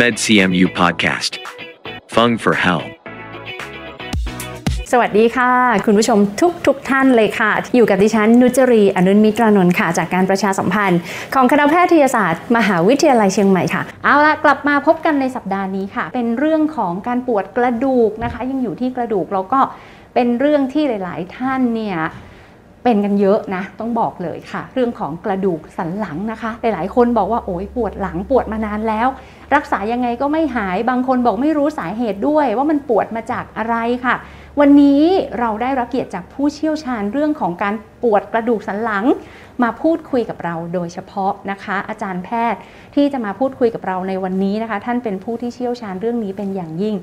MedCMU Podcast. Fung for Hell. สวัสดีค่ะ คุณผู้ชมทุกทุกท่านเลยค่ะ อยู่กับดิฉัน นุจรี อนุนมิตรานนท์ค่ะ จากการประชาสัมพันธ์ ของคณะแพทยศาสตร์ มหาวิทยาลัยเชียงใหม่ค่ะ เอาละกลับมาพบกันในสัปดาห์นี้ค่ะ เป็นเรื่องของการปวดกระดูกนะคะ ยังอยู่ที่กระดูกแล้วก็เป็นเรื่องที่หลาย ๆ ท่านเนี่ยเป็นกันเยอะนะต้องบอกเลยค่ะ เรื่องของกระดูกสันหลังนะคะ หลายๆ คนบอกว่าโอ้ยปวดหลังปวดมานานแล้ว รักษายังไงก็ไม่หายบางคนบอกไม่รู้สาเหตุด้วย ว่ามันปวดมาจากอะไรค่ะ วันนี้เราได้รับเกียรติจากผู้เชี่ยวชาญเรื่องของการปวดกระดูกสันหลัง มาพูดคุยกับเราโดยเฉพาะนะคะ อาจารย์แพทย์ที่จะมาพูดคุยกับเราในวันนี้นะคะ ท่านเป็นผู้ที่เชี่ยวชาญเรื่องนี้เป็นอย่างยิ่ง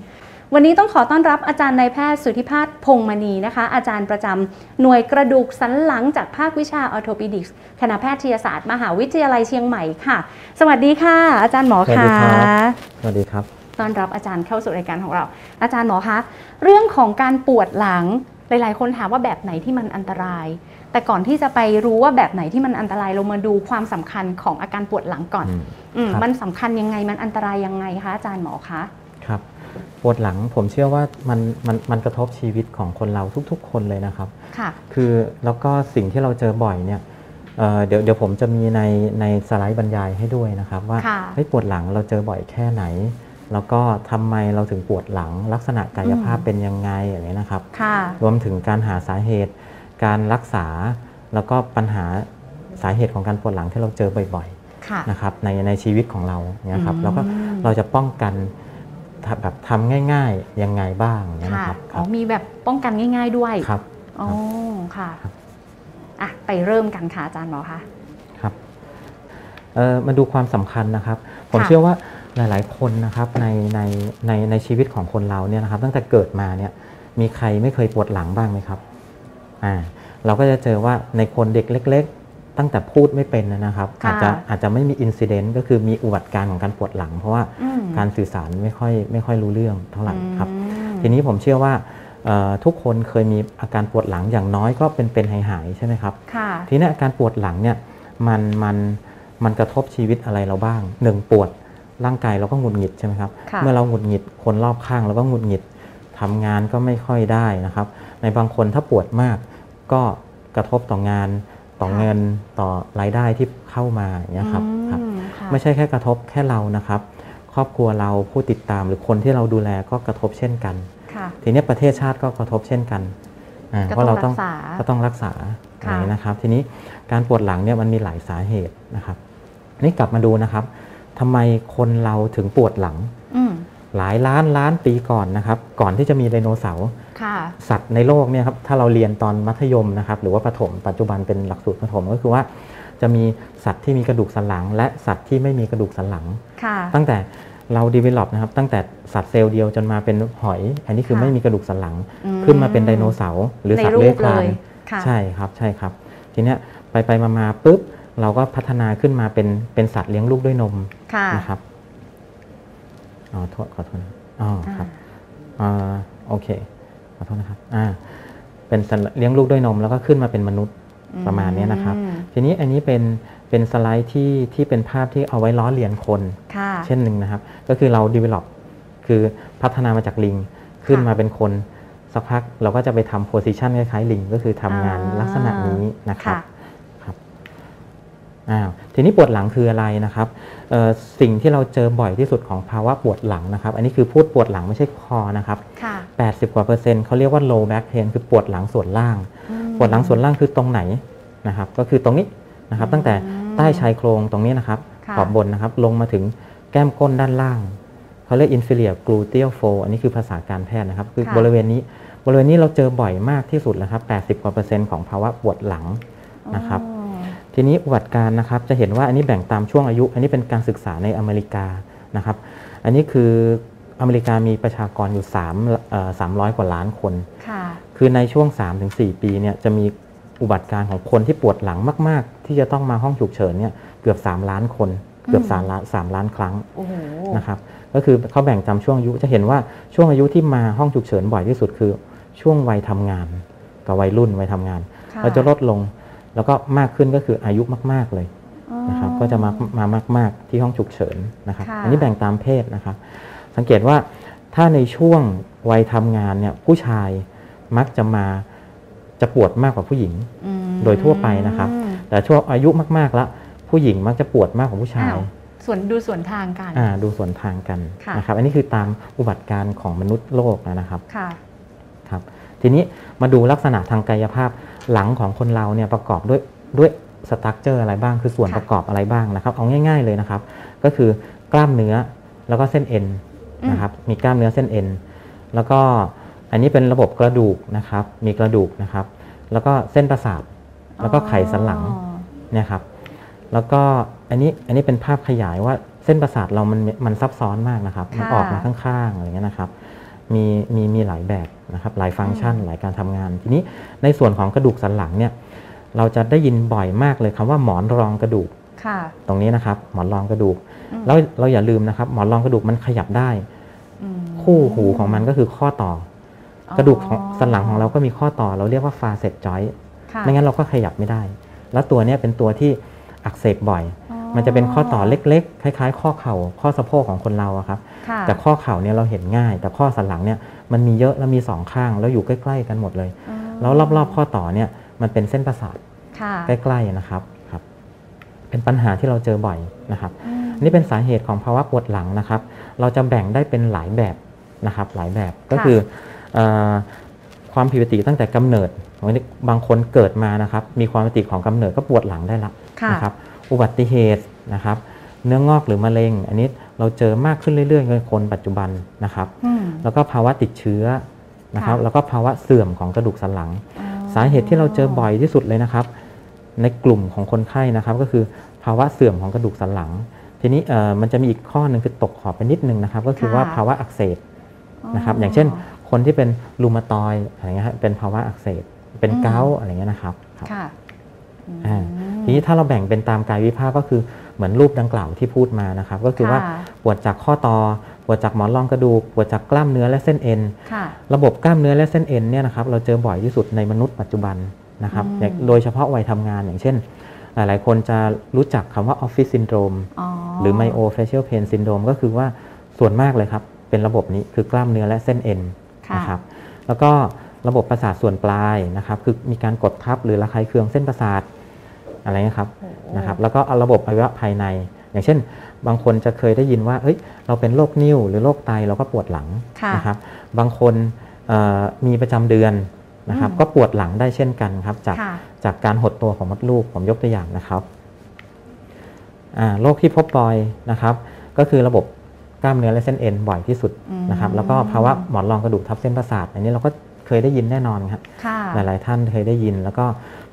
วันนี้ต้องขอต้อนรับอาจารย์นายแพทย์สุทธิพาฒพงษ์มณีนะคะ อาจารย์ประจำหน่วยกระดูกสันหลังจากภาควิชาออโทปิดิกส์คณะแพทยศาสตร์มหาวิทยาลัยเชียงใหม่ค่ะ สวัสดีค่ะ อาจารย์หมอสวัสคะดีครับสวัสดีครับต้อนรับอาจารย์เข้าสู่รายการของเรา อาจารย์หมอคะเรื่องของการปวดหลังหลายๆ คนถามว่าแบบไหนที่มันอันตราย แต่ก่อนที่จะไปรู้ว่าแบบไหนที่มันอันตรายเรามาดูความสำคัญของอาการปวดหลังก่อนอืมอืมครับมันสำคัญยังไงมันอันตรายยังไงคะอาจารย์หมอคะครับ ปวดหลังผมเชื่อว่ามันมันมันกระทบชีวิตของคนเราทุกๆ คนเลยนะครับ ค่ะ คือแล้วก็สิ่งที่เราเจอบ่อยเนี่ยเอ่อเดี๋ยวเดี๋ยวผมจะมีในในสไลด์บรรยายให้ด้วยนะครับ ว่าค่ะ เฮ้ยปวดหลังเราเจอบ่อยแค่ไหน แล้วก็ทำไมเราถึงปวดหลัง ลักษณะกายภาพอืมเป็นยังไงอย่างนี้ยนะครับ ค่ะ รวมถึงการหาสาเหตุ การรักษา แล้วก็ปัญหาสาเหตุของการปวดหลังที่เราเจอบ่อยค่ะ ๆนะครับในในชีวิตของเราเนี่ยครับอืม แล้วก็เราจะป้องกันทำ แบบทำง่ายๆ ยังไงบ้างเนี่ยค่ะนะครับอ๋อมีแบบป้องกันง่าย ๆด้วยครับอ๋อค่ะครับอะไปเริ่มกันค่ะอาจารย์หมอคะครับเอ่อมาดูความสำคัญนะครับ ผมค่ะเชื่อว่าหลาย ๆ คนนะครับในในในในชีวิตของคนเราเนี่ยนะครับ ตั้งแต่เกิดมาเนี่ยมีใครไม่เคยปวดหลังบ้างไหมครับอ่าเราก็จะเจอว่าในคนเด็กเล็กๆ ตั้งแต่พูดไม่เป็นนะครับค่ะอาจจะอาจจะไม่มีอินซิเดนต์ก็คือมีอุบัติการณ์ของการปวดหลัง เพราะว่าอืมการสื่อสารไม่ค่อยไม่ค่อยรู้เรื่องเท่าไหร่ครับอืมทีนี้ผมเชื่อว่าเอ่อทุกคนเคยมีอาการปวดหลังอย่างน้อยก็เป็นเป็นหายหายๆใช่ไหมครับค่ะทีนี้อาการปวดหลังเนี่ยมันมันมันกระทบชีวิตอะไรเราบ้างหนึ่งปวดร่างกายเราก็หงุดหงิดใช่ไหมครับค่ะเมื่อเราหงุดหงิดคนรอบข้างเราก็หงุดหงิดทำงานก็ไม่ค่อยได้นะครับ ในบางคนถ้าปวดมากก็กระทบต่องาน ต่อเงินต่อรายได้ที่เข้ามาอย่างเงี้ยครับครับอืมค่ะไม่ใช่แค่กระทบแค่เรานะครับ ครอบครัวเราผู้ติดตามหรือคนที่เราดูแลก็กระทบเช่นกันค่ะทีนี้ประเทศชาติก็กระทบเช่นกันอ่าก็เพราะเราต้ต้อองงรักษาก็ต้องรักษาค่ะอย่างนี้นะครับ ทีนี้การปวดหลังเนี่ยมันมีหลายสาเหตุนะครับนี่กลับมาดูนะครับทำไมคนเราถึงปวดหลังอืมหลายล้านล้านปีก่อนนะครับ ก่อนที่จะมีไดโนเสาร์ค่ะ สัตว์ในโลกเนี่ยครับถ้าเราเรียนตอนมัธยมนะครับหรือว่าประถมปัจจุบันเป็นหลักสูตรประถมก็คือว่าจะมีสัตว์ที่มีกระดูกสันหลัง และสัตว์ที่ไม่มีกระดูกสันหลังค่ะตั้งแต่เรา develop นะครับตั้งแต่สัตว์เซลล์เดียวจนมาเป็นหอย อันนี้คือค่ะไม่มีกระดูกสันหลังอืมขึ้นมาเป็นไดโนเสาร์หรือในสัตว์รูเลื้อปยคลานเลยค่ะใช่ครับใช่ครับ ทีเนี้ยไปไปมามาปุ๊บเราก็พัฒนาขึ้นมาเป็นเป็นสัตว์เลี้ยงลูกด้วยนมค่ะนะครับอ๋อโทษขอโทษนะอ๋อครับอ่าอ่าโอเค ขอโทษนะครับอ่าเป็นสัตว์เลี้ยงลูกด้วยนมแล้วก็ขึ้นมาเป็นมนุษย์ประมาณเนี้ยนะครับอืมทีนี้อันนี้เป็นเป็นสไลด์ที่ที่เป็นภาพที่เอาไว้ล้อเลียนคนค่ะเช่นหนึ่งนะครับ ก็คือเรา develop คือพัฒนามาจากลิงขึ้นมาเป็นคนสักพักเราก็จะไปทำ position คล้ายๆลิงก็คือทำงานอ่าลักษณะนี้นะครับค่ะครับอ้าว ทีนี้ปวดหลังคืออะไรนะครับเอ่อสิ่งที่เราเจอบ่อยที่สุดของภาวะปวดหลังนะครับ อันนี้คือพูดปวดหลังไม่ใช่คอนะครับค่ะ80กว่าเปอร์เซ็นต์เขาเรียกว่า low back pain คือปวดหลังส่วนล่างอืมปวดหลังส่วนล่างคือตรงไหนนะครับ ก็คือตรงนี้นะครับ ตั้งแต่ใต้ชายโครงตรงนี้นะครับค่ะขอบบนนะครับ ลงมาถึงแก้มก้นด้านล่างเขาเรียก inferior gluteal fold อันนี้คือภาษาการแพทย์นะครับ คือค่ะบริเวณนี้บริเวณนี้เราเจอบ่อยมากที่สุดแล้วครับ80กว่าเปอร์เซ็นต์ของภาวะปวดหลังนะครับอ๋อ ทีนี้อุบัติการณ์นะครับจะเห็นว่าอันนี้แบ่งตามช่วงอายุ อันนี้เป็นการศึกษาในอเมริกานะครับ อันนี้คืออเมริกามีประชากรอยู่3เอ่อ300 กว่าล้านคนค่ะคือในช่วง 3-4 ปีเนี่ยจะมีอุบัติการณ์ของคนที่ปวดหลังมาก ๆ ที่จะต้องมาห้องฉุกเฉินเนี่ยเกือบ 3 ล้านคน เกือบอืม3ล้าน3ล้านครั้งโอ้โหนะครับก็คือเขาแบ่งตามช่วงอายุจะเห็นว่าช่วงอายุที่มาห้องฉุกเฉินบ่อยที่สุดคือช่วงวัยทำงาน กับวัยรุ่นวัยทำงานค่ะเราจะลดลง แล้วก็มากขึ้นก็คืออายุมาก ๆเลยอ๋อนะครับก็จะมามามาก ๆที่ห้องฉุกเฉินนะครับค่ะอันนี้แบ่งตามเพศนะครับสังเกตว่าถ้าในช่วงวัยทำงานเนี่ยผู้ชายมักจะมาจะปวดมากกว่าผู้หญิงอืมโดยทั่วไปนะครับ แต่ช่วงอายุมากๆแล้วผู้หญิงมักจะปวดมากกว่าผู้ชายอ้าวส่วนดูส่วนทางกันอ่าดูส่วนทางกันค่ะนะครับอันนี้คือตามอุบัติการณ์ของมนุษย์โลกนะครับค่ะครับ ทีนี้มาดูลักษณะทางกายภาพ หลังของคนเราเนี่ยประกอบด้วยด้วยสตั๊กเจอร์อะไรบ้างคือส่วนค่ะประกอบอะไรบ้างนะครับ เอาง่าย ๆเลยนะครับ ก็คือกล้ามเนื้อแล้วก็เส้นเอ็นนะครับ มีกล้ามเนื้อเส้นเอ็นแล้วก็อันนี้เป็นระบบกระดูกนะครับ มีกระดูกนะครับ แล้วก็เส้นประสาทแล้วก็ไขสันหลังอ๋อเนี่ยครับ แล้วก็อันนี้อันนี้เป็นภาพขยายว่าเส้นประสาทเรามันมันซับซ้อนมากนะครับ มันค่ะออกมาข้างๆอะไรเงี้ยนะครับ มีมีมีหลายแบบ นะครับหลายฟังก์ชันหลายการทำงาน ทีนี้ในส่วนของกระดูกสันหลังเนี่ยเราจะได้ยินบ่อยมากเลยคำว่าหมอนรองกระดูกค่ะตรงนี้นะครับหมอนรองกระดูกอืมแล้วเราอย่าลืมนะครับ หมอนรองกระดูกมันขยับได้อืมคู่หูของมันก็คือข้อต่ออกระดูกของสันหลังของเราก็มีข้อต่อ เราเรียกว่าฟาเซตจอยค่ะไม่งั้นเราก็ขยับไม่ได้ แล้วตัวเนี้ยเป็นตัวที่อักเสบบ่อยอ๋อมันจะเป็นข้อต่อเล็กๆ คล้าย ๆ ข้อเข่าข้อสะโพกของคนเราอะครับค่ะแต่ข้อเข่าเนี่ยเราเห็นง่าย แต่ข้อสันหลังเนี่ย มันมีเยอะแล้วมีสองข้าง แล้วอยู่ใกล้ ๆ กันหมดเลยอ๋อแล้วรอบๆข้อต่อเนี่ยมันเป็นเส้นประสาทค่ะใกล้ๆนะครับครับ เป็นปัญหาที่เราเจอบ่อยนะครับอืมนี่เป็นสาเหตุของภาวะปวดหลังนะครับ เราจะแบ่งได้เป็นหลายแบบนะครับ หลายแบบก็คือเออความผิดปกติตั้งแต่กำเนิดบางคนเกิดมานะครับ มีความผิดปกติของกำเนิดก็ปวดหลังได้ละค่ะนะครับ อุบัติเหตุนะครับ เนื้องอกหรือมะเร็ง อันนี้เราเจอมากขึ้นเรื่อยๆในคนปัจจุบันนะครับอืมแล้วก็ภาวะติดเชื้อนะครับค่ะแล้วก็ภาวะเสื่อมของกระดูกสันหลังอ๋อสาเหตุที่เราเจอบ่อยที่สุดเลยนะครับ ในกลุ่มของคนไข้นะครับก็คือภาวะเสื่อมของกระดูกสันหลัง ทีนี้เอ่อมันจะมีอีกข้อหนึ่งคือตกขอบไปนิดนึงนะครับ ก็คือว่าภาวะอักเสบนะครับอย่างเช่น คนที่เป็นรูมาตอยด์อะไรเงี้ยฮะเป็นภาวะอักเสบเป็นเกาต์อะไรเงี้ยนะครับครับค่ะอ่าอืมทีนี้ถ้าเราแบ่งเป็นตามกายวิภาคก็คือ เหมือนรูปดังกล่าวที่พูดมานะครับ ก็คือว่าค่ะปวดจากข้อต่อปวดจากหมอนรองกระดูกปวดจากกล้ามเนื้อและเส้นเอ็นค่ะระบบกล้ามเนื้อและเส้นเอ็นเนี่ยนะครับเราเจอบ่อยที่สุดในมนุษย์ปัจจุบันนะครับอืมอย่างโดยเฉพาะวัยทำงานอย่างเช่น หลายๆคนจะรู้จักคำว่าออฟฟิศซินโดรมอ๋อหรือ myofascial pain syndrome ก็คือว่าส่วนมากเลยครับ เป็นระบบนี้คือกล้ามเนื้อและเส้นเอ็นค่ะนะครับแล้วก็ระบบประสาทส่วนปลายนะครับคือมีการกดทับหรือระคายเคืองเส้นประสาทอะไรเงี้ยครับโอ้ นะครับแล้วก็เอาระบบอวัยวะภายใน อย่างเช่น บางคนจะเคยได้ยินว่าเอ้ยเราเป็นโรคนิ่วหรือโรคไตเราก็ปวดหลังค่ะนะครับบางคนเอ่อมีประจำเดือนนะครับอืมก็ปวดหลังได้เช่นกันครับจากค่ะจากการหดตัวของมดลูกผมยกตัวอย่างนะครับอ่าโรคที่พบบ่อยนะครับก็คือระบบกล้ามเนื้อและเส้นเอ็นบ่อยที่สุดนะครับแล้วก็ภาวะหมอนรองกระดูกทับเส้นประสาท อันนี้เราก็เคยได้ยินแน่นอนครับค่ะหลาย ๆ ท่านเคยได้ยิน แล้วก็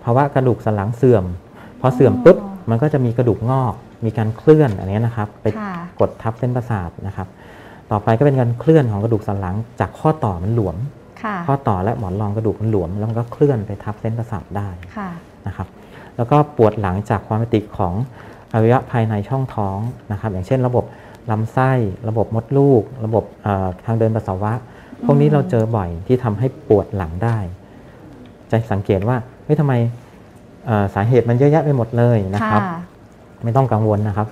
ภาวะกระดูกสันหลังเสื่อมพอเสื่อมปุ๊บอ๋อ มันก็จะมีกระดูกงอก มีการเคลื่อนอันนี้นะครับ ไปค่ะกดทับเส้นประสาทนะครับ ต่อไปก็เป็นการเคลื่อนของกระดูกสันหลัง จากข้อต่อมันหลวมค่ะข้อต่อและหมอนรองกระดูกมันหลวม แล้วมันก็เคลื่อนไปทับเส้นประสาทได้ค่ะนะครับ แล้วก็ปวดหลังจากความผิดปกติของอวัยวะภายในช่องท้องนะครับ อย่างเช่น ระบบลำไส้ ระบบมดลูก ระบบเอ่อทางเดินปัสสาวะ พวกนี้เราเจอบ่อยที่ทำให้ปวดหลังได้ จะสังเกตว่าเฮ้ยทำไมเอ่อ สาเหตุมันเยอะแยะไปหมดเลยนะครับค่ะไม่ต้องกังวลนะครับ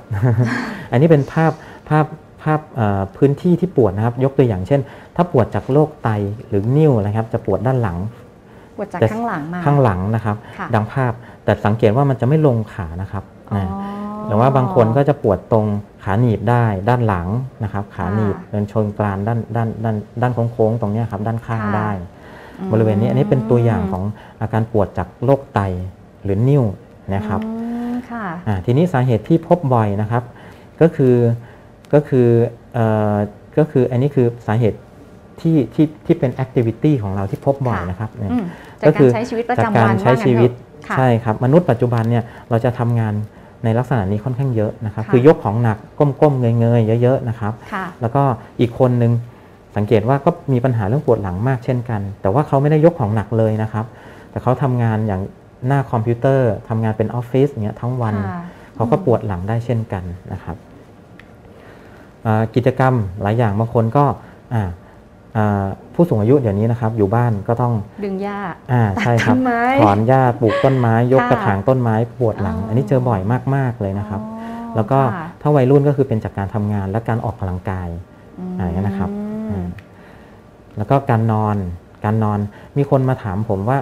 อันนี้เป็นภาพภาพภาพเอ่อพื้นที่ที่ปวดนะครับ ยกตัวอย่างเช่น ถ้าปวดจากโรคไตหรือนิ่วนะครับ จะปวดด้านหลัง ปวดจากแต่ข้างหลังมาข้างหลังนะครับค่ะดังภาพแต่สังเกตว่ามันจะไม่ลงขานะครับอ๋อนะหรือว่าบางคนก็จะปวดตรงขาหนีบได้ด้านหลังนะครับ ขาหนีบค่ะเดินชนกรานด้านด้านด้านด้านโค้งๆตรงเนี้ยครับ ด้านข้างค่ะได้อืมบริเวณนี้อันนี้เป็นตัวอย่างของอาการปวดจากโรคไต หรือนิ่วนะครับอืมค่ะอ่าทีนี้สาเหตุที่พบบ่อยนะครับ ก็คือก็คือเอ่อก็คืออันนี้คือสาเหตุที่ที่ที่เป็น activity ของเราที่พบบ่อยค่ะนะครับเนี่ยอืมก็จากคืการอใช้ชีวิตประจากจำกาวัรนใช้ว่างั้นชีวิตเถอะค่ะใช่ครับ มนุษย์ปัจจุบันเนี่ยเราจะทำงานในลักษณะนี้ค่อนข้างเยอะนะครับค่ะคือยกของหนักก้มๆเงยๆเยอะๆนะครับค่ะแล้วก็อีกคนนึงสังเกตว่าก็มีปัญหาเรื่องปวดหลังมากเช่นกัน แต่ว่าเขาไม่ได้ยกของหนักเลยนะครับ แต่เขาทำงานอย่าง หน้าคอมพิวเตอร์ทำงานเป็นออฟฟิศอย่างเงี้ยทั้งวันค่ะเขาก็ปวดหลังได้เช่นกันนะครับอ่ากิจกรรมหลายอย่างบางคนก็อ่าอ่าผู้สูงอายุเดี๋ยวนี้นะครับ อยู่บ้านก็ต้องดึงหญ้าอ่าใช่ครับต้นไม้ถอนหญ้าปลูกต้นไม้ยกค่ะกระถางต้นไม้ปวดหลังอ๋ออัอันนี้เจอบ่อยมากๆเลยนะครับอ๋อแล้วก็ค่ะถ้าวัยรุ่นก็คือเป็นจากการทำงานและการออกกำลังกายอะไรอย่างเงี้ยนะครับอืมแล้วก็การนอนการนอนมีคนมาถามผมว่า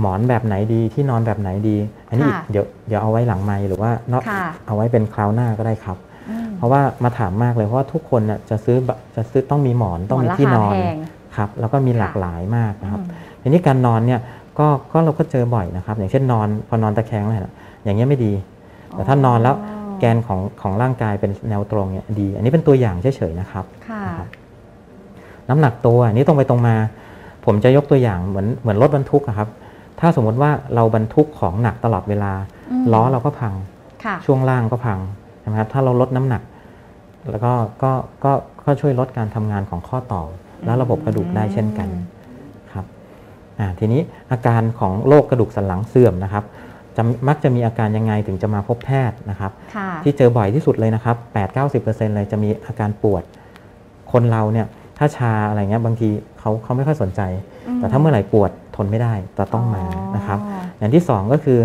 หมอนแบบไหนดีที่นอนแบบไหนดี อันนี้อีกค่ะเดี๋ยวเดี๋ยวเอาไว้หลังไมค์หรือว่าเนาะค่ะเอาไว้เป็นคราวหน้าก็ได้ครับอืมเพราะว่ามาถามมากเลยเพราะว่าทุกคนน่ะจะซื้อแบบจะซื้อต้องมีหมอนต้องมีที่นอนหมราคาแพงครับแล้วก็มีหลากค่ะหลายมากนะครับอืมทีนี้การนอนเนี่ยก็ก็เราก็เจอบ่อยนะครับ อย่างเช่นนอนพอนอนตะแคงเลยนะอย่างเงี้ยไม่ดี แต่ถ้านอนแล้วแกนของของร่างกายเป็นแนวตรงเนี่ยดี อันนี้เป็นตัวอย่างเฉยๆนะครับค่ะนะครับน้ำหนักตัวอันนี้ตรงไปตรงมา ผมจะยกตัวอย่างเหมือนเหมือนรถบรรทุกอะครับ ถ้าสมมติว่าเราบรรทุกของหนักตลอดเวลาอืมล้อเราก็พังค่ะช่วงล่างก็พังใช่ไหมครับถ้าเราลดน้ำหนัก แล้วก็ก็ก็ก็ช่วยลดการทำงานของข้อต่อ และระบบกระดูกได้เช่นกันครับอ่าทีนี้อาการของโรคกระดูกสันหลังเสื่อมนะครับจะมักจะมีอาการยังไงถึงจะมาพบแพทย์นะครับค่ะที่เจอบ่อยที่สุดเลยนะครับ 8-90%เลยจะมีอาการปวด คนเราเนี่ยถ้าชาอะไรเงี้ยบางทีเขาเขาไม่ค่อยสนใจ แต่ถ้าเมื่อไหร่ปวด ทนไม่ได้จะต้องมานะครับ อย่างที่สองก็คือ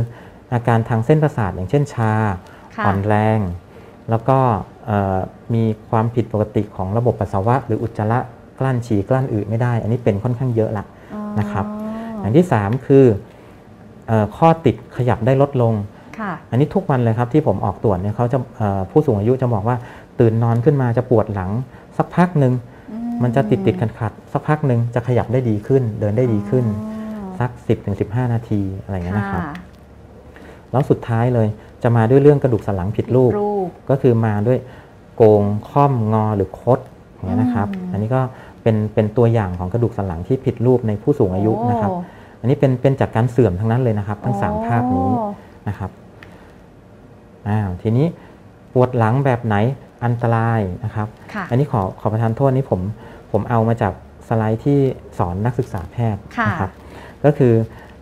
อาการทางเส้นประสาทอย่างเช่นชาค่ะอ่อนแรง แล้วก็เอ่อมีความผิดปกติของระบบปัสสาวะ หรืออุจจาระกลั้นฉี่กลั้นอืดไม่ได้ อันนี้เป็นค่อนข้างเยอะละอ๋อนะครับอย่างที่ 3 คือเออข้อติดขยับได้ลดลงค่ะอันนี้ทุกวันเลยครับที่ผมออกตรวจเนี่ยเขาจะเอ่อผู้สูงอายุจะบอกว่าตื่นนอนขึ้นมาจะปวดหลัง สักพักหนึ่งอืมันจะติดติดขัดขัดๆสักพักหนึ่งจะขยับได้ดีขึ้น เดินได้ดีขึ้นอ๋อ สัก 10-15 นาทีอะไรอย่างเงี้ยนะครับค่ะแล้วสุดท้ายเลยจะมาด้วยเรื่องกระดูกสันหลังผิดรูปรูปก็คือมาด้วยโกงค่อมงอหรือคดอย่างเงี้ยนะครับอืมอันนี้ก็เป็นเป็นตัวอย่างของกระดูกสันหลังที่ผิดรูปในผู้สูงอายุนะครับโอ้อันนี้เป็นเป็นจากการเสื่อมทั้งนั้นเลยนะครับ ทั้งสามโอ้ภาพนี้นะครับอ้าวทีนี้ปวดหลังแบบไหนอันตรายนะครับค่ะอันนี้ขอขอประทานโทษนี้ผมผมเอามาจากสไลด์ที่สอนนักศึกษาแพทย์ค่ะนะครับ ก็คือ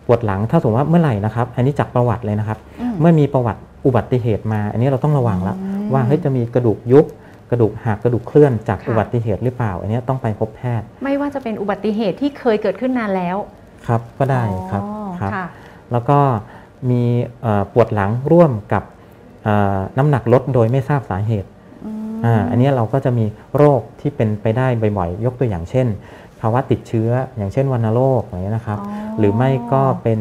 ปวดหลังถ้าสมมติว่าเมื่อไหร่นะครับ อันนี้จากประวัติเลยนะครับอืมเมื่อมีประวัติอุบัติเหตุมา อันนี้เราต้องระวังแล้วอืมว่าเฮ้ยจะมีกระดูกยุบกระดูกหักกระดูกเคลื่อนจากค่ะอุบัติเหตุหรือเปล่า อันนี้ต้องไปพบแพทย์ ไม่ว่าจะเป็นอุบัติเหตุที่เคยเกิดขึ้นนานแล้ว ครับก็ได้ครับอ๋อครับค่ะแล้วก็มีเอ่อปวดหลังร่วมกับเอ่อน้ำหนักลดโดยไม่ทราบสาเหตุอืมอ่าอันนี้เราก็จะมีโรคที่เป็นไปได้บ่อยๆ ยกตัวอย่างเช่น ภาวะติดเชื้ออย่างเช่นวัณโรคอย่างเงี้ยนะครับอ๋อ หรือไม่ก็เป็น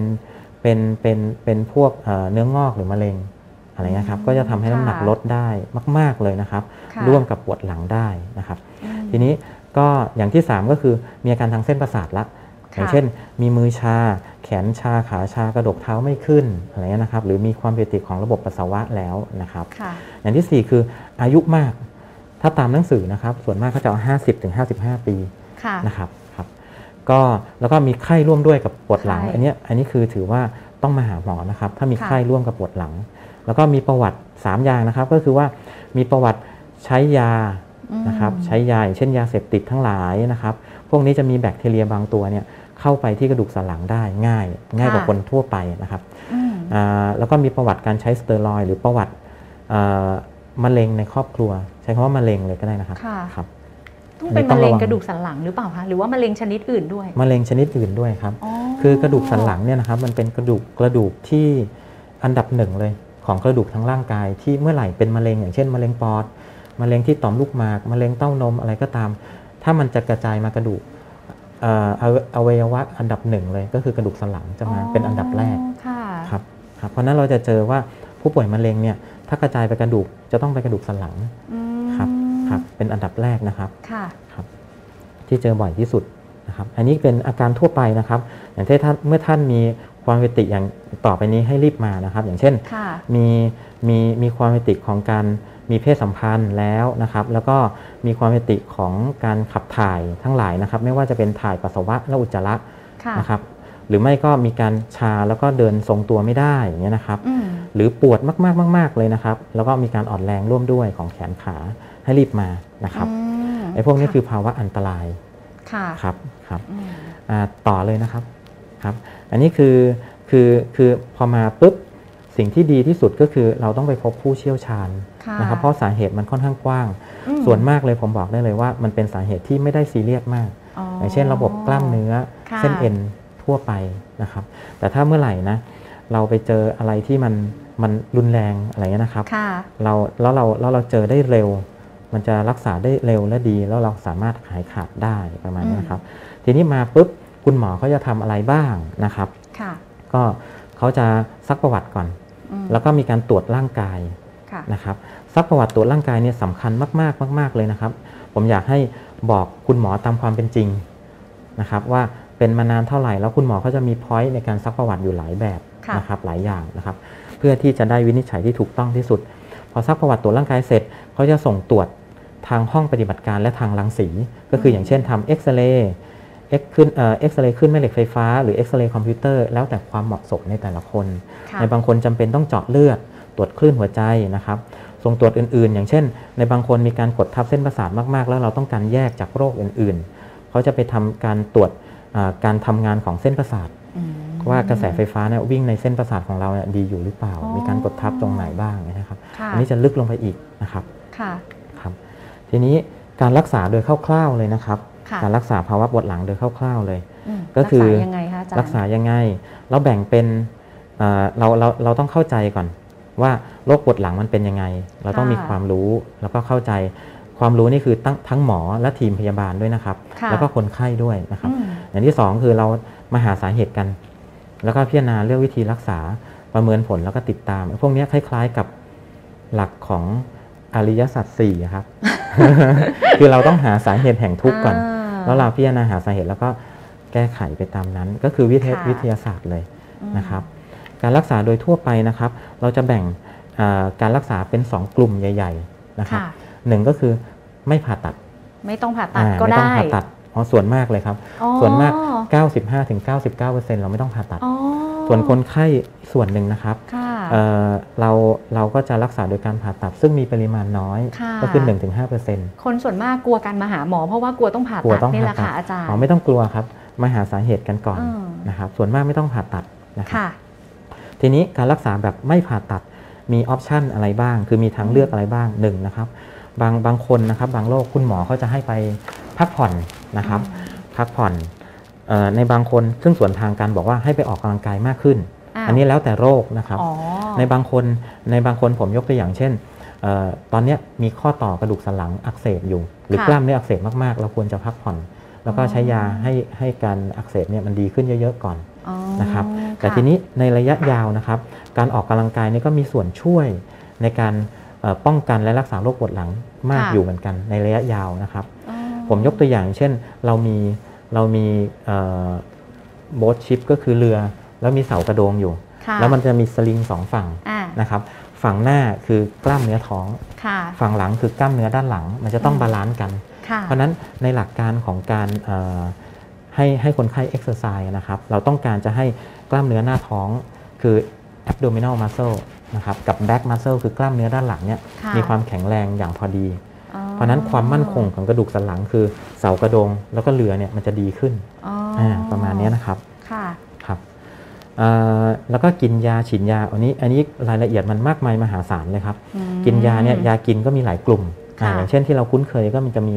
เป็นเป็นเป็นพวกเอ่อเนื้องอกหรือมะเร็งอะไรเงี้ยครับอืมก็จะทำให้น้ำหนักค่ะลดได้มาก ๆเลยนะครับค่ะร่วมกับปวดหลังได้นะครับอืมทีนี้ก็อย่างที่ 3 ก็คือมีอาการทางเส้นประสาทละค่ะอย่างเช่น มีมือชา แขนชาขาชากระดกเท้าไม่ขึ้นอะไรเงี้ยนะครับ หรือมีความผิดปกติของระบบปัสสาวะแล้วนะครับค่ะอย่างที่ 4 คืออายุมาก ถ้าตามหนังสือนะครับ ส่วนมากเขาจะเอา50ถึง55 ปีค่ะนะครับครับ ก็แล้วก็มีไข้ร่วมด้วยกับปวดหลังไข้อันเนี้ยอันนี้คือถือว่าต้องมาหาหมอนะครับ ถ้ามีค่ะไข้ร่วมกับปวดหลัง แล้วก็มีประวัติ 3 อย่างนะครับ ก็คือว่ามีประวัติใช้ยาอืมนะครับใช้ยาอย่างเช่นยาเสพติดทั้งหลายนะครับ พวกนี้จะมีแบคทีเรียบางตัวเนี่ยเข้าไปที่กระดูกสันหลังได้ง่าย ง่ายกว่าค่ะคนทั่วไปนะครับอืมอ่าแล้วก็มีประวัติการใช้สเตียรอยด์หรือประวัติเอ่อมะเร็งในครอบครัว ใช้คำว่ามะเร็งเลยก็ได้นะครับค่ะครับ ต้องเป็นต้อมะงเร็งระวังกระดูกสันหลังหรือเปล่าคะหรือว่ามะเร็งชนิดอื่นด้วยมะเร็งชนิดอื่นด้วยครับ คือกระดูกสันหลังเนี่ยนะครับมันเป็นกระดูกกระดูกที่อันดับหนึ่งเลยของกระดูกทั้งร่างกาย ที่เมื่อไหร่เป็นมะเร็งอย่างเช่นมะเร็งปอดมะเร็งที่ต่อมลูกหมากมะเร็งเต้านมอะไรก็ตาม ถ้ามันจะกระจายมากระดูกเอ่ออวัยอวัยวะอันดับหนึ่งเลยก็คือกระดูกสันหลังจะมาเป็นอันดับแรกค่ะครับครับเพราะฉะนั้นเราจะเจอว่าผู้ป่วยมะเร็งเนี่ยถ้ากระจายไปกระดูกจะต้องไปกระดูกสันหลังอืม ครับครับเป็นอันดับแรกนะครับค่ะครับ ที่เจอบ่อยที่สุดนะครับ อันนี้เป็นอาการทั่วไปนะครับ อย่างเช่นถ้าเมื่อท่านมีความผิดปกติอย่างต่อไปนี้ให้รีบมานะครับ อย่างเช่นค่ะมีมีมีความผิดปกติของการมีเพศสัมพันธ์แล้วนะครับ แล้วก็มีความผิดปกติของการขับถ่ายทั้งหลายนะครับ ไม่ว่าจะเป็นถ่ายปัสสาวะและอุจจาระค่ะนะครับหรือไม่ก็มีการชาแล้วก็เดินทรงตัวไม่ได้อย่างเงี้ยนะครับอืมหรือปวดมากๆมาก ๆเลยนะครับ แล้วก็มีการอ่อนแรงร่วมด้วยของแขนขา ให้รีบมานะครับอืมไอ้พวกนี้คือภาวะอันตรายค่ะครับครับอืมอ่าต่อเลยนะครับครับ อันนี้คือคือคือพอมาปุ๊บสิ่งที่ดีที่สุดก็คือเราต้องไปพบผู้เชี่ยวชาญค่ะนะครับเพราะสาเหตุมันค่อนข้างกว้างอืมส่วนมากเลยผมบอกได้เลยว่า มันเป็นสาเหตุที่ไม่ได้ซีเรียสมากอ๋ออย่างเช่น ระบบกล้ามเนื้อค่ะเส้นเอ็นทั่วไปนะครับ แต่ถ้าเมื่อไหร่นะ เราไปเจออะไรที่มันมันรุนแรงอะไรเงี้ยนะครับค่ะเราแล้วเราแล้วเราเจอได้เร็ว มันจะรักษาได้เร็วและดี แล้วเราสามารถหายขาดได้ประมาณนี้นะครับ ทีนี้มาปุ๊บคุณหมอเขาจะทำอะไรบ้างนะครับค่ะก็เขาจะซักประวัติก่อนอืมแล้วก็มีการตรวจร่างกายค่ะนะครับซักประวัติตรวจร่างกายเนี่ยสำคัญมากๆมาก ๆเลยนะครับ ผมอยากให้บอกคุณหมอตามความเป็นจริงนะครับว่าเป็นมานานเท่าไหร่แล้วคุณหมอเขาจะมีพอยต์ในการซักประวัติอยู่หลายแบบค่ะนะครับหลายอย่างนะครับ เพื่อที่จะได้วินิจฉัยที่ถูกต้องที่สุด พอซักประวัติตรวจร่างกายเสร็จเขาจะส่งตรวจ ทางห้องปฏิบัติการและทางรังสี ก็คืออย่างเช่นทำเอ็กซเรย์คลื่นเอ่อเอ็กซเรย์คลื่นแม่เหล็กไฟฟ้าหรือเอ็กซเรย์คอมพิวเตอร์แล้วแต่ความเหมาะสมในแต่ละคนค่ะในบางคนจำเป็นต้องเจาะเลือด ตรวจคลื่นหัวใจนะครับส่งตรวจอื่นๆ อย่างเช่น ในบางคนมีการกดทับเส้นประสาทมากๆ แล้วเราต้องการแยกจากโรคอื่นๆ เขาจะไปทำการตรวจอ่าการทำงานของเส้นประสาทอืมว่ากระแสไฟฟ้าเนี่ยวิ่งในเส้นประสาทของเราเนี่ยดีอยู่หรือเปล่าอ๋อมีการกดทับตรงไหนบ้างนะครับค่ะอันนี้จะลึกลงไปอีกนะครับ ค่ะครับ ทีนี้การรักษาโดยคร่าวๆเลยนะครับค่ะการรักษาภาวะปวดหลังโดยคร่าวๆเลยอืมก็คือรัษายังไงคะอาจารย์รักษายังไงเราแบ่งเป็นเอ่อเราเราเราต้องเข้าใจก่อน ว่าโรคปวดหลังมันเป็นยังไง เราต้องมีความรู้แล้วก็เข้าใจความรู้นี่คือตั้งทั้งหมอและทีมพยาบาลด้วยนะครับค่ะแล้วก็คนไข้ด้วยนะครับอืมอย่างที่สองคือเรามาหาสาเหตุกัน แล้วก็พิจารณาเลือกวิธีรักษาประเมินผลแล้วก็ติดตาม พวกเนี้ยคล้าย ๆกับหลักของ อริยสัจสี่ครับ คือเราต้องหาสาเหตุแห่งทุกข์ก่อนาแล้วเราพิจารณาหาสาเหตุแล้วก็แก้ไขไปตามนั้น ก็คือวิทยาค่ะวิทยาศาสตร์เลยอืมนะครับ การรักษาโดยทั่วไปนะครับ เราจะแบ่งอ่าการรักษาเป็น 2 กลุ่มใหญ่ ๆนะครับค่ะหนึ่งก็คือไม่ผ่าตัด ไม่ต้องผ่าตัดอ่าก็ไม่ต้อได้งผ่าตัดอ๋อส่วนมากเลยครับอ๋อส่วนมาก 95-99%เราไม่ต้องผ่าตัดอ๋อส่วนคนไข้ส่วนหนึ่งนะครับค่ะ เอ่อเราเราก็จะรักษาโดยการผ่าตัดซึ่งมีปริมาณน้อยค่ะก็คือ 1-5%คนส่วนมากกลัวการมาหาหมอ เพราะว่ากลัวต้องผ่ากลัวตัดต้องนี่แหผ่าละตัค่ะดอาจารย์อ๋อไม่ต้องกลัวครับ มาหาสาเหตุกันก่อนอืมนะครับส่วนมากไม่ต้องผ่าตัดนะครับค่ะทีนี้การรักษาแบบไม่ผ่าตัดมีออปชันอะไรบ้าง คือมีทางเลือกอะไรบ้างหนึ่งนะครับบางบางคนนะครับบางโรคคุณหมอเขาจะให้ไปพักผ่อนนะครับ พักผ่อนเอ่อในบางคนซึ่งส่วนทางการบอกว่าให้ไปออกกำลังกายมากขึ้น อ้าวอันนี้แล้วแต่โรคนะครับอ๋อในบางคนในบางคนผมยกตัวอย่างเช่นเออตอนเนี้ยมีข้อต่อกระดูกสันหลังอักเสบอยู่ หรือค่ะกล้ามเนื้ออักเสบมากๆ เราควรจะพักผ่อน แล้วก็อ๋อใช้ยาให้ให้การอักเสบเนี่ยมันดีขึ้นเยอะๆก่อนอ๋อนะครับ แต่ค่ะทีนี้ในระยะยาวนะครับ การออกกำลังกายนี่ก็มีส่วนช่วยในการเอ่อป้องกันและรักษาโรคปวดหลังมากค่ะอยู่เหมือนกันในระยะยาวนะครับอ๋อผมยกตัวอย่างเช่นเรามีเรามีโบ๊ทชิปก็คือเรือ แล้วมีเสากระโดงอยู่ค่ะแล้วมันจะมีสลิงสองฝั่งอ่านะครับฝั่งหน้าคือกล้ามเนื้อท้องค่ะฝั่งหลังคือกล้ามเนื้อด้านหลัง มันจะต้องอืม balance กันค่ะเพราะฉะนั้นในหลักการของการเอ่อให้ให้คนไข้เอ็กซ์ไซส์นะครับ เราต้องการจะให้กล้ามเนื้อหน้าท้องคือ abdominal muscle นะครับกับ back muscle คือกล้ามเนื้อด้านหลังเนี่ยค่ะมีความแข็งแรงอย่างพอดีอ๋อเพราะฉะนั้นความมั่นคงของกระดูกสันหลังคือเสากระโดงแล้วก็เรือเนี่ยมันจะดีขึ้นอ๋ออาประมาณเนี้ยนะครับค่ะครับเอ่อ แล้วก็กินยาฉีดยาอันนี้อันนี้รายละเอียดมันมากมายมหาศาลเลยครับอืมกินยาเนี่ยยากินก็มีหลายกลุ่มอ่าค่ะอย่างเช่นที่เราคุ้นเคยก็มันจะมี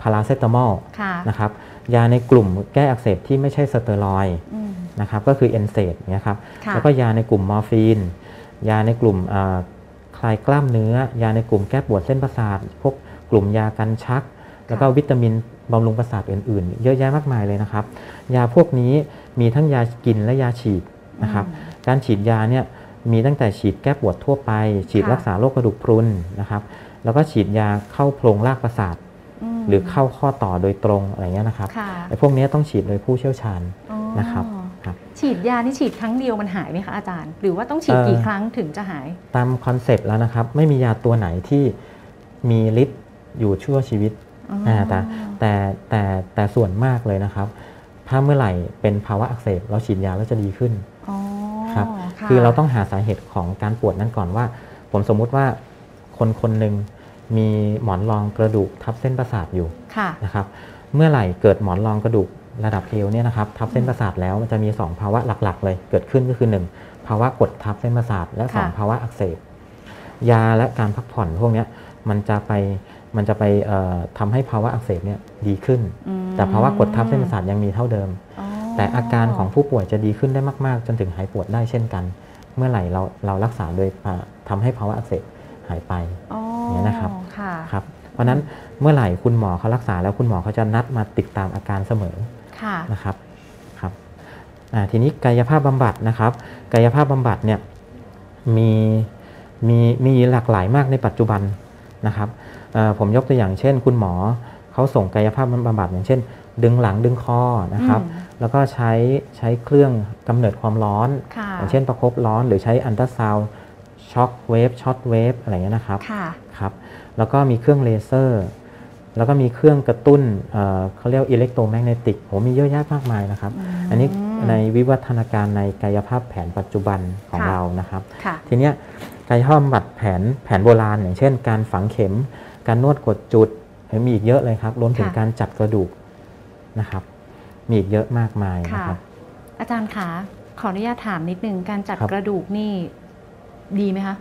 พาราเซตามอลค่ะนะครับยาในกลุ่มแก้อักเสบที่ไม่ใช่สเตียรอยด์อืมนะครับก็คือ NSAID เนี่ยครับค่ะแล้วก็ยาในกลุ่มมอร์ฟีน ยาในกลุ่มอ่าคลายกล้ามเนื้อ ยาในกลุ่มแก้ปวดเส้นประสาท พวกกลุ่มยากันชัก แล้วก็วิตามินบำรุงประสาทอื่น ๆ เยอะแยะมากมายเลยนะครับ ยาพวกนี้มีทั้งยากินและยาฉีดนะครับอืมการฉีดยาเนี่ยมีตั้งแต่ฉีดแก้ปวดทั่วไป ฉีดค่ะรักษาโรคกระดูกพรุนนะครับ แล้วก็ฉีดยาเข้าโพรงรากประสาทมหรือเข้าข้อต่อโดยตรงอะไรเงี้ยนะครับค่ะไอ้พวกนี้ต้องฉีดโดยผู้เชี่ยวชาญอ๋อนะครับครับฉีดยานี่ฉีดครั้งเดียวมันหายไหมคะอาจารย์ หรือว่าต้องฉีดเอ่อกี่ครั้งถึงจะหาย ตามคอนเซปต์แล้วนะครับ ไม่มียาตัวไหนที่มีฤทธิ์อยู่ชั่วชีวิตอ๋ออ่า แต่แต่แต่แต่ส่วนมากเลยนะครับ ถ้าเมื่อไหร่เป็นภาวะอักเสบเราฉีดยาแล้วจะดีขึ้นอ๋อครับะคือเราต้องหาสาเหตุของการปวดนั้นก่อนว่า ผมสมมุติว่าคนคนหนึ่งมีหมอนรองกระดูกทับเส้นประสาทอยู่ค่ะนะครับเมื่อไหร่เกิดหมอนรองกระดูกระดับเอวเนี่ยนะครับทับเส้นประสาทแล้วมันจะมี 2 ภาวะหลักๆ เลยเกิดขึ้นก็คือ 1 ภาวะกดทับเส้นประสาทและค่ะ2ภาวะอักเสบยาและการพักผ่อนพวกเนี้ยมันจะไป มันจะไปเอ่อทำให้ภาวะอักเสบเนี่ยดีขึ้นอืมแต่ภาวะกดทับเส้นประสาทยังมีเท่าเดิมอ๋อแต่อาการของผู้ป่วยจะดีขึ้นได้มากๆ จนถึงหายปวดได้เช่นกัน เมื่อไหร่เราเรารักษาโดยอ่าทำให้ภาวะอักเสบหายไปอ๋ออย่างนี้นะครับค่ะครับ เพราะฉะนั้นเมื่อไหร่คุณหมอเขารักษาแล้วคุณหมอเขาจะนัดมาติดตามอาการเสมอค่ะนะครับครับอ่าทีนี้กายภาพบำบัดนะครับ กายภาพบำบัดเนี่ยมีมีมีหลากหลายมากในปัจจุบันนะครับเอ่อ ผมยกตัวอย่างเช่น คุณหมอเขาส่งกายภาพบำบัดอย่างเช่น ดึงหลังดึงคอนะครับอืมแล้วก็ใช้ใช้เครื่องกำเนิดความร้อนค่ะอย่างเช่นประคบร้อนหรือใช้อัลตราซาวด์ shock wave short wave อะไรเงี้ยนะครับค่ะครับ แล้วก็มีเครื่องเลเซอร์ แล้วก็มีเครื่องกระตุ้นเอ่อเขาเรียก electromagnetic โหมีเยอะแยะมากมายนะครับอืมอันนี้ในวิวัฒนาการในกายภาพแผนปัจจุบันของค่ะเรานะครับค่ะทีเนี้ยกายภาพบำบัดแผนแผนโบราณ อย่างเช่น การฝังเข็ม การนวดกดจุดมีอีกเยอะเลยครับ รวมถึงค่ะการจัดกระดูกนะครับ มีอีกเยอะมากมายค่ะนะครับ อาจารย์คะขออนุญาตถามนิดนึงการจัดครับกระดูกนี่ดีไหมคะ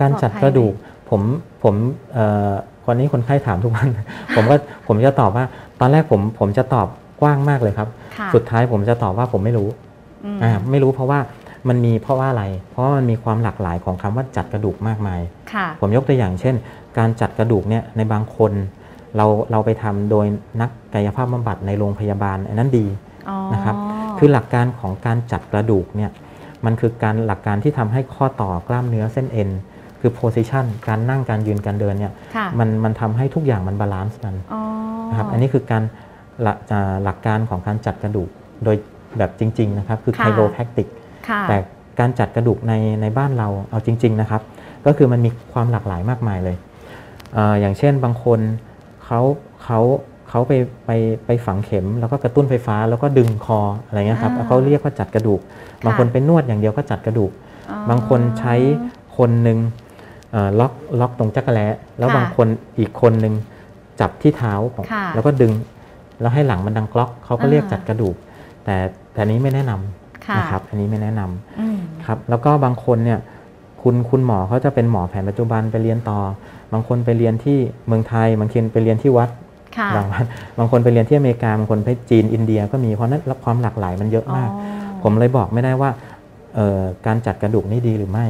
การจัดกระดูกผมผมเอ่อคนนี้คนไข้ถามทุกวัน ผมก็ผมจะตอบว่า ตอนแรกผมผมจะตอบกว้างมากเลยครับค่ะสุดท้ายผมจะตอบว่าผมไม่รู้อืมอ่าไม่รู้เพราะว่า มันมีเพราะว่าอะไร เพราะว่ามันมีความหลากหลายของคำว่าจัดกระดูกมากมายค่ะผมยกตัวอย่างเช่น การจัดกระดูกเนี่ยในบางคน เราเราไปทำโดยนักกายภาพบำบัดในโรงพยาบาลอันนั้นดีอ๋อนะครับ คือหลักการของการจัดกระดูกเนี่ยมันคือการหลักการที่ทำให้ข้อต่อกล้ามเนื้อเส้นเอ็นคือ position การนั่งการยืนการเดินเนี่ยค่ะมันมันทำให้ทุกอย่างมัน balance กันอ๋อนะครับอันนี้คือการหลักอ่าหลักการของการจัดกระดูกโดยแบบจริง ๆ นะครับ คือค่ะ chiropractic ค่ะ แต่การจัดกระดูกในในบ้านเราเอาจริง ๆนะครับ ก็คือมันมีความหลากหลายมากมายเลยเอออย่างเช่นบางคนเขาเขาเขาไปไปไปฝังเข็ม แล้วก็กระตุ้นไฟฟ้าแล้วก็ดึงคออะไรเงี้ยครับอ่าเขาเรียกว่าจัดกระดูก บางคนเป็นนวดอย่างเดียวก็จัดกระดูกอ๋อบางคนใช้คนหนึ่งเอ่อล็อกล็อกตรงจักรแล้แล้วค่ะบางคนอีกคนหนึ่งจับที่เท้าของค่ะแล้วก็ดึง แล้วให้หลังมันดังกล็อกเขาก็เรียกอ่าจัดกระดูก แต่แต่อันนี้ไม่แนะนำค่ะ นะครับ อันนี้ไม่แนะนำอืมครับแล้วก็บางคนเนี่ยคุณคุณหมอเขาจะเป็นหมอแผนปัจจุบันไปเรียนต่อ บางคนไปเรียนที่เมืองไทย บางคนไปเรียนที่วัดค่ะบางวัดบางคนไปเรียนที่อเมริกาบางคนไปจีนอินเดียก็มีเพราะฉะนั้นความหลากหลายมันเยอะมากอ๋อผมเลยบอกไม่ได้ว่าเอ่อการจัดกระดูกนี่ดีหรือไม่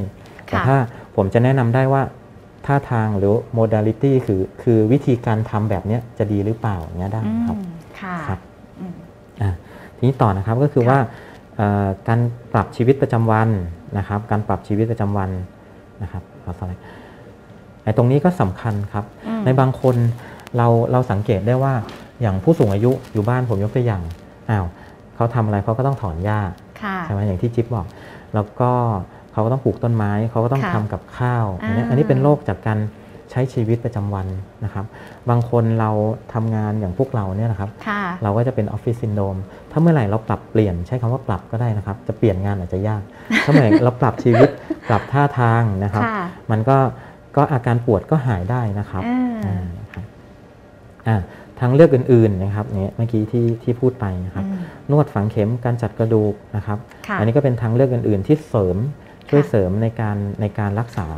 แต่ค่ะถ้าผมจะแนะนำได้ว่าท่าทางหรือ modality คือคือวิธีการทำแบบเนี้ยจะดีหรือเปล่าอย่างเงี้ยได้ครับอืมค่ะครับอืมอะทีนี้ต่อนะครับก็คือค่ะว่าเอ่อ การปรับชีวิตประจำวันนะครับ การปรับชีวิตประจำวันนะครับขอสไลด์ไอ้ตรงนี้ก็สำคัญครับอืมในบางคนเราเราสังเกตได้ว่าอย่างผู้สูงอายุอยู่บ้านผมยกตัวอย่างอ้าวเขาทำอะไรเขาก็ต้องถอนหญ้าค่ะใช่ไหมอย่างที่จิ๊บบอก แล้วก็เขาก็ต้องปลูกต้นไม้ เขาก็ต้องค่ะทำกับข้าวอย่างเงี้ยอ่าอันนี้เป็นโรคจากการใช้ชีวิตประจำวันนะครับ บางคนเราทำงานอย่างพวกเราเนี่ยนะครับค่ะเราก็จะเป็นออฟฟิศซินโดมถ้าเมื่อไหร่เราปรับเปลี่ยนใช้คำว่าปรับก็ได้นะครับ จะเปลี่ยนงานอาจจะยาก ถ้าเมื่อไหร่เราปรับชีวิตปรับท่าทางนะครับค่ะมันก็ก็อาการปวดก็หายได้นะครับอ่าอ่าครับอ่าทางเลือกอื่นๆนะครับเนี่ยเมื่อกี้ที่ที่พูดไปนะครับอืมนวดฝังเข็มการจัดกระดูกนะครับค่ะอันนี้ก็เป็นทางเลือกอื่นๆ ที่เสริมช่วยค่ะเสริมในการในการรักษา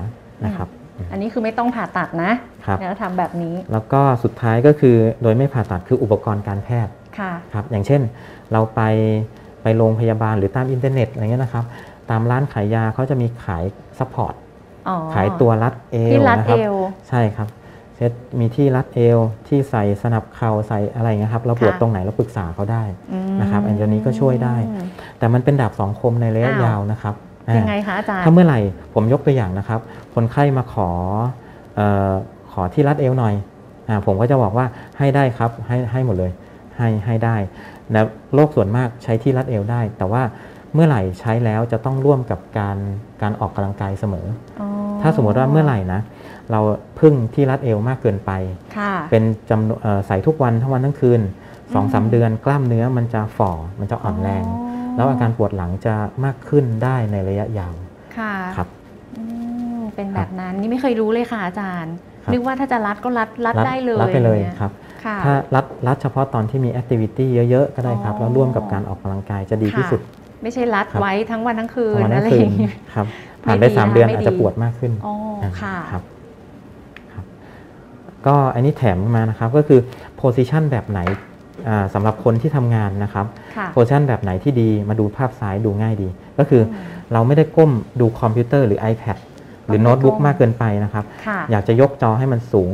นะครับ อันนี้คือไม่ต้องผ่าตัดนะครับแล้วทำแบบนี้ แล้วก็สุดท้ายก็คือโดยไม่ผ่าตัดคืออุปกรณ์การแพทย์ค่ะครับอย่างเช่นเราไปไปโรงพยาบาลหรือตามอินเทอร์เน็ตอะไรเงี้ยนะครับ ตามร้านขายยาเขาจะมีขายsupport อ๋อขายตัวรัดเอวนะครับที่รัดเอวใช่ครับเซตมีที่รัดเอวที่ใส่สนับเข่าใส่อะไรเงี้ยครับเราปวดค่ะตรงไหนเราปรึกษาเขาได้อืมนะครับอันนี้ก็ช่วยได้ แต่มันเป็นดาบสองคมในระยะยาวนะครับอ้าวอ่า ยังไงคะอาจารย์ถ้าเมื่อไหร่ผมยกตัวอย่างนะครับ คนไข้มาขอเออขอที่รัดเอวหน่อยอาผมก็จะบอกว่าให้ได้ครับให้ให้หมดเลยให้ให้ได้นะโรคส่วนมากใช้ที่รัดเอวได้ แต่ว่าเมื่อไหร่ใช้แล้วจะต้องร่วมกับการการออกกำลังกายเสมออ๋อถ้าสมมติว่าเมื่อไหร่นะเราพึ่งที่รัดเอวมากเกินไปค่ะเป็นจำนวนเอ่อใส่ทุกวันทั้งวันทั้งคืนสองสามอืมเดือนกล้ามเนื้อมันจะฝ่อมันจะอ่อนแรง แล้วอาการปวดหลังจะมากขึ้นได้ในระยะยาวค่ะครับอืมเป็นแบบนั้นนี่ไม่เคยรู้เลยค่ะอาจารย์ครับนึกว่าถ้าจะรัดก็รัดรัดได้เลยรัดไปเลยอางงี้ครับค่ะถ้ารัดรัดเฉพาะตอนที่มีแอคทิวิตี้เยอะ ๆ ก็ได้ครับอ๋อแล้วร่วมกับการออกกำลังกายจะดีที่สุด ไม่ใช่รัดครับไว้ทั้งวันทั้งคืนวันอะนั้นไรคือนย่างเงี้ยครับผ่านไปไม่ดีสามนะคะเดือนไม่อาจดีจะปวดมากขึ้นอ๋ออ่าค่ะครับครับก็อันนี้แถมมานะครับก็คือ position แบบไหนอ่า สำหรับคนที่ทำงานนะครับค่ะโพสิชันแบบไหนที่ดีมาดูภาพซ้ายดูง่ายดี ก็คืออเราไม่ได้ก้มดูคอมพิวเตอร์หรือ iPad หรือไม่โน้ตบุ๊กก้มมากเกินไปนะครับค่ะอยากจะยกจอให้มันสูง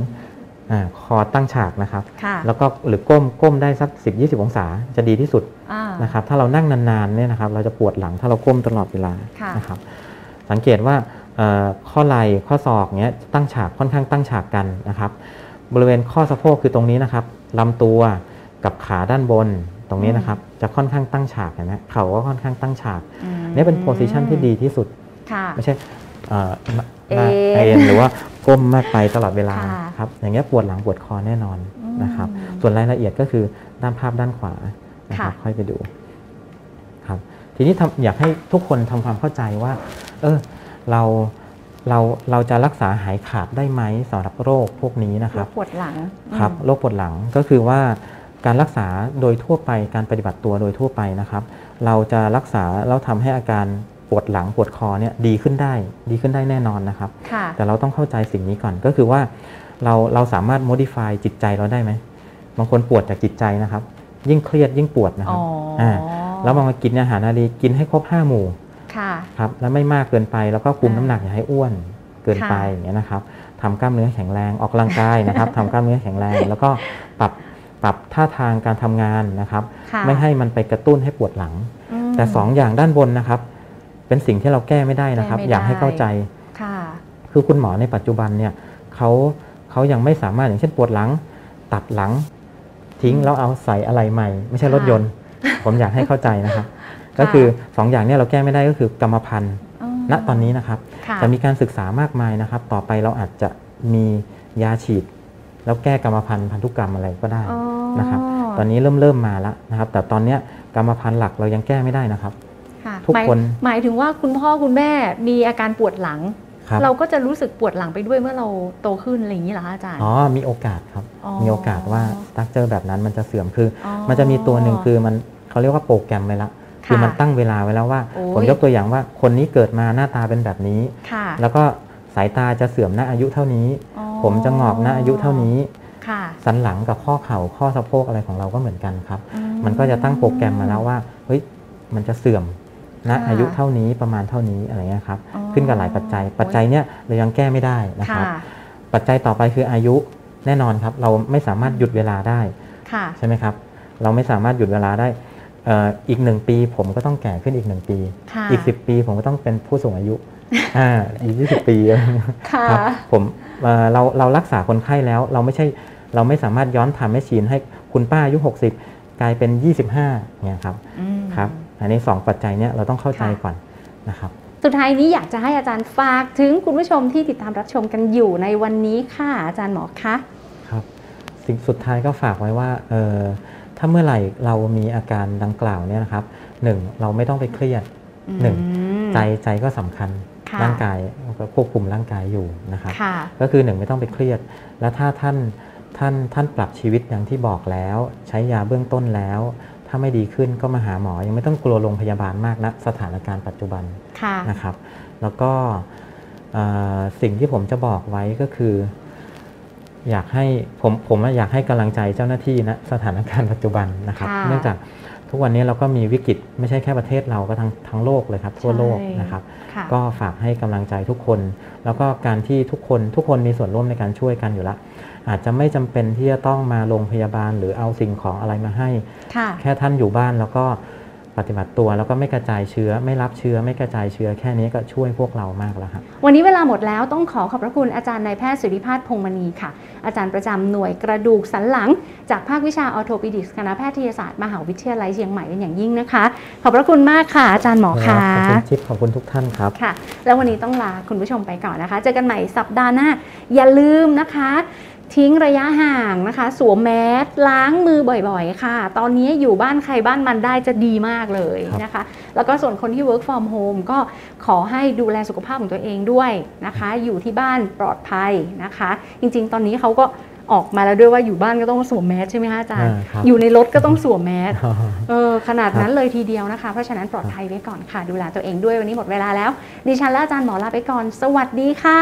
อาคอตั้งฉากนะครับค่ะแล้วก็หรือก้มก้มได้สัก 10-20 องศาจะดีที่สุดอ่านะครับ ถ้าเรานั่งนานๆเนี่ยนะครับ เราจะปวดหลังถ้าเราก้มตลอดเวลาค่ะนะครับ สังเกตว่าเอ่อข้อไหล่ข้อศอกเนี้ยตั้งฉากค่อนข้างตั้งฉากกันนะครับ บริเวณข้อสะโพกคือตรงนี้นะครับลำตัว กับขาด้านบนตรงนี้นะครับ จะค่อนข้างตั้งฉากเห็นะเข่าก็ค่อนข้างตั้งฉากอืมเนี่ยเป็นโพสิชันที่ดีที่สุดค่ะไม่ใช่เอ่อหน้าเอ็นเอ็นหรือว่าก้มมากไปตลอดเวลาค่ะครับอย่างเงี้ยปวดหลังปวดคอแน่นอนอืมนะครับ ส่วนรายละเอียดก็คือด้านภาพด้านขวานะครับค่ะค่อยไปดูครับ ทีนี้ทำอยากให้ทุกคนทำความเข้าใจว่า เออเราเราเราจะรักษาหายขาดได้ไหมสำหรับโรคพวกนี้นะคแล้รัวบปวดหลังครับอืมโรคปวดหลังก็คือว่า การรักษาโดยทั่วไปการปฏิบัติตัวโดยทั่วไปนะครับ เราจะรักษาแล้วทำให้อาการปวดหลังปวดคอเนี่ยดีขึ้นได้ ดีขึ้นได้แน่นอนนะครับค่ะแต่เราต้องเข้าใจสิ่งนี้ก่อนก็คือว่าเราเราสามารถ modify จิตใจเราได้ไหมบางคนปวดจากจิตใจนะครับ ยิ่งเครียดยิ่งปวดนะคอ๋รัอบอ่าแล้วบางมากินอาหารนารีกินให้ครบห้าหมู่ค่ะครับแล้วไม่มากเกินไปแล้วก็คุมอ่าน้ำหนักอย่าให้อ้วนเกินไปค่ะอย่างเงี้ยนะครับทำกล้ามเนื้อแข็งแรงออกกำลังกายนะครับทำกล้ามเนื้อแข็งแรง แล้วก็ปรับ ปรับท่าทางการทำงานนะครับค่ะไม่ให้มันไปกระตุ้นให้ปวดหลังมแต่สองอย่างด้านบนนะครับ เป็นสิ่งที่เราแก้ไม่ได้นะครับแก้ไม่อยากให้ได้เข้าใจค่ะคือคุณหมอในปัจจุบันเนี่ยเขาเขายังไม่สามารถอย่างเช่นปวดหลัง ตัดหลัง ทิ้งแล้วเอาใส่อะไรใหม่ ไม่ใช่รถยนต์ ผมอยากให้เข้าใจนะครับ ก็คือสองอย่างเนี่ยเราแก้ไม่ได้ก็คือกรรมพันธุ์ณตอนนี้นะครับค่ะจะมีการศึกษามากมายนะครับ ต่อไปเราอาจจะมียาฉีด แล้วแก้กรรมพันธุ์พันธุกรรมอะไรก็ได้อ๋อนะครับ ตอนนี้เริ่มเริ่มมาแล้วนะครับ แต่ตอนเนี้ยกรรมพันธุ์หลักเรายังแก้ไม่ได้นะครับค่ะทุกหมายคนหมายถึงว่าคุณพ่อคุณแม่มีอาการปวดหลังครับเราก็จะรู้สึกปวดหลังไปด้วยเมื่อเราโตขึ้นอะไรอย่างนี้เหรอคะอาจารย์อ๋อมีโอกาสครับอ๋อมีโอกาสว่าสตั๊กเจอแบบนั้นมันจะเสื่อมคือออมันจะมีตัวหนึ่งคือมันเขาเรียกว่าโปรแกรมไว้แล้วคือมันตั้งเวลาไว้แล้วว่าโอ้ยผมยกตัวอย่างว่าคนนี้เกิดมาหน้าตาเป็นแบบนี้ค่ะแล้วก็สายตาจะเสื่อมณอายุเท่านี้อ๋อ ผมจะงอกณอายุเท่านี้ค่ะสันหลังกับข้อเข่าข้อสะโพกอะไรของเราก็เหมือนกันครับอืมันก็จะตั้งโปรแกรมมาแล้วว่าเฮ้ยมันจะเสื่อมณค่ะอายุเท่านี้ประมาณเท่านี้อะไรเงี้ยครับอ๋อขึ้นกับหลายปัจจัย ปัจจัยเนี้ยเรายังแก้ไม่ได้นะครับค่ะปัจจัยต่อไปคืออายุแน่นอนครับ เราไม่สามารถหยุดเวลาได้ค่ะใช่ไหมครับ เราไม่สามารถหยุดเวลาได้เอ่ออีกหนึ่งปี ผมก็ต้องแก่ขึ้นอีกหนึ่งปีค่ะอีกสิบปี ผมก็ต้องเป็นผู้สูงอายุอ่าอีกยี่สิบปีอะไรเงี้ยค่ะครับผม เอ่อเราเรารักษาคนไข้แล้วเราไม่ใช่เราไม่สามารถย้อนทำให้ชีนให้คุณป้าอายุ 60 กลายเป็น 25เนี่ยครับอืมครับอันนี้ 2 ปัจจัยเนี้ยเราต้องเข้าใจค่ะก่อนนะครับสุดท้ายนี้อยากจะให้อาจารย์ฝากถึงคุณผู้ชมที่ติดตามรับชมกันอยู่ในวันนี้ค่ะอาจารย์หมอคะครับสิ่งสุดท้ายก็ฝากไว้ว่าเออถ้าเมื่อไหร่เรามีอาการดังกล่าวเนี่ยนะครับหนึ่งเราไม่ต้องไปเครียดหนึ่งอืมใจใจก็สำคัญค่ะร่างกายก็ ควบคุมร่างกายอยู่นะครับค่ะก็คือหนึ่งไม่ต้องไปเครียด แล้วถ้าท่านท่านท่านปรับชีวิตอย่างที่บอกแล้ว ใช้ยาเบื้องต้นแล้ว ถ้าไม่ดีขึ้นก็มาหาหมอ ยังไม่ต้องกลัวโรงพยาบาลมากนะสถานการณ์ปัจจุบันค่ะนะครับ แล้วก็เอ่อสิ่งที่ผมจะบอกไว้ก็คือ อยากให้ผมผมอยากให้กำลังใจเจ้าหน้าที่นะสถานการณ์ปัจจุบันนะครับค่ะเนื่องจาก ทุกวันนี้เราก็มีวิกฤตไม่ใช่แค่ประเทศเราก็ทั้งทั้งโลกเลยครับทั่วโลกใช่นะครับค่ะก็ฝากให้กำลังใจทุกคน แล้วก็การที่ทุกคนทุกคนมีส่วนร่วมในการช่วยกันอยู่แล้วอาจจะไม่จำเป็นที่จะต้องมาโรงพยาบาลหรือเอาสิ่งของอะไรมาให้ค่ะแค่ท่านอยู่บ้านแล้วก็ ปฏิบัติตัวแล้วก็ไม่กระจายเชื้อ ไม่รับเชื้อ ไม่กระจายเชื้อแค่นี้ก็ช่วยพวกเรามากแล้วครับวันนี้เวลาหมดแล้วต้องขอขอบพระคุณอาจารย์นายแพทย์สุริพาฒพงษ์มณีค่ะ อาจารย์ประจำหน่วยกระดูกสันหลัง จากภาควิชาออโทปิดิกส์คณะแพทยศาสตร์มหาวิทยาลัยเชียงใหม่เป็นอย่างยิ่งนะคะ ขอบพระคุณมากค่ะ อาจารย์หมอครัค่ะบขอบคุณชิปขอบคุณทุกท่านครับค่ะ แล้ววันนี้ต้องลาคุณผู้ชมไปก่อนนะคะ เจอกันใหม่สัปดาห์หน้าอย่าลืมนะคะ ทิ้งระยะห่างนะคะ สวมแมสล้างมือบ่อยๆ ค่ะ ตอนนี้อยู่บ้านใครบ้านมันได้จะดีมากเลยนะคะ แล้วก็ส่วนคนที่ work from home ก็ขอให้ดูแลสุขภาพของตัวเองด้วยนะคะ อยู่ที่บ้านปลอดภัยนะคะ จริงๆ ตอนนี้เขาก็ ออกมาแล้วด้วยว่าอยู่บ้านก็ต้องสวมแมสใช่ไหมคะอาจารย์อ่าครับอยู่ในรถก็ต้องสวมแมสเออขนาดนั้นเลยทีเดียวนะคะ เพราะฉะนั้นปลอดภัยไว้ก่อนค่ะ ดูแลตัวเองด้วยวันนี้หมดเวลาแล้ว ดิฉันและอาจารย์หมอลาไปก่อน สวัสดีค่ะ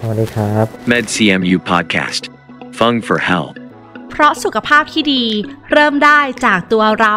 สวัสดีครับ MedCMU Podcast. Fung for Health. เพราะสุขภาพที่ดี เริ่มได้จากตัวเรา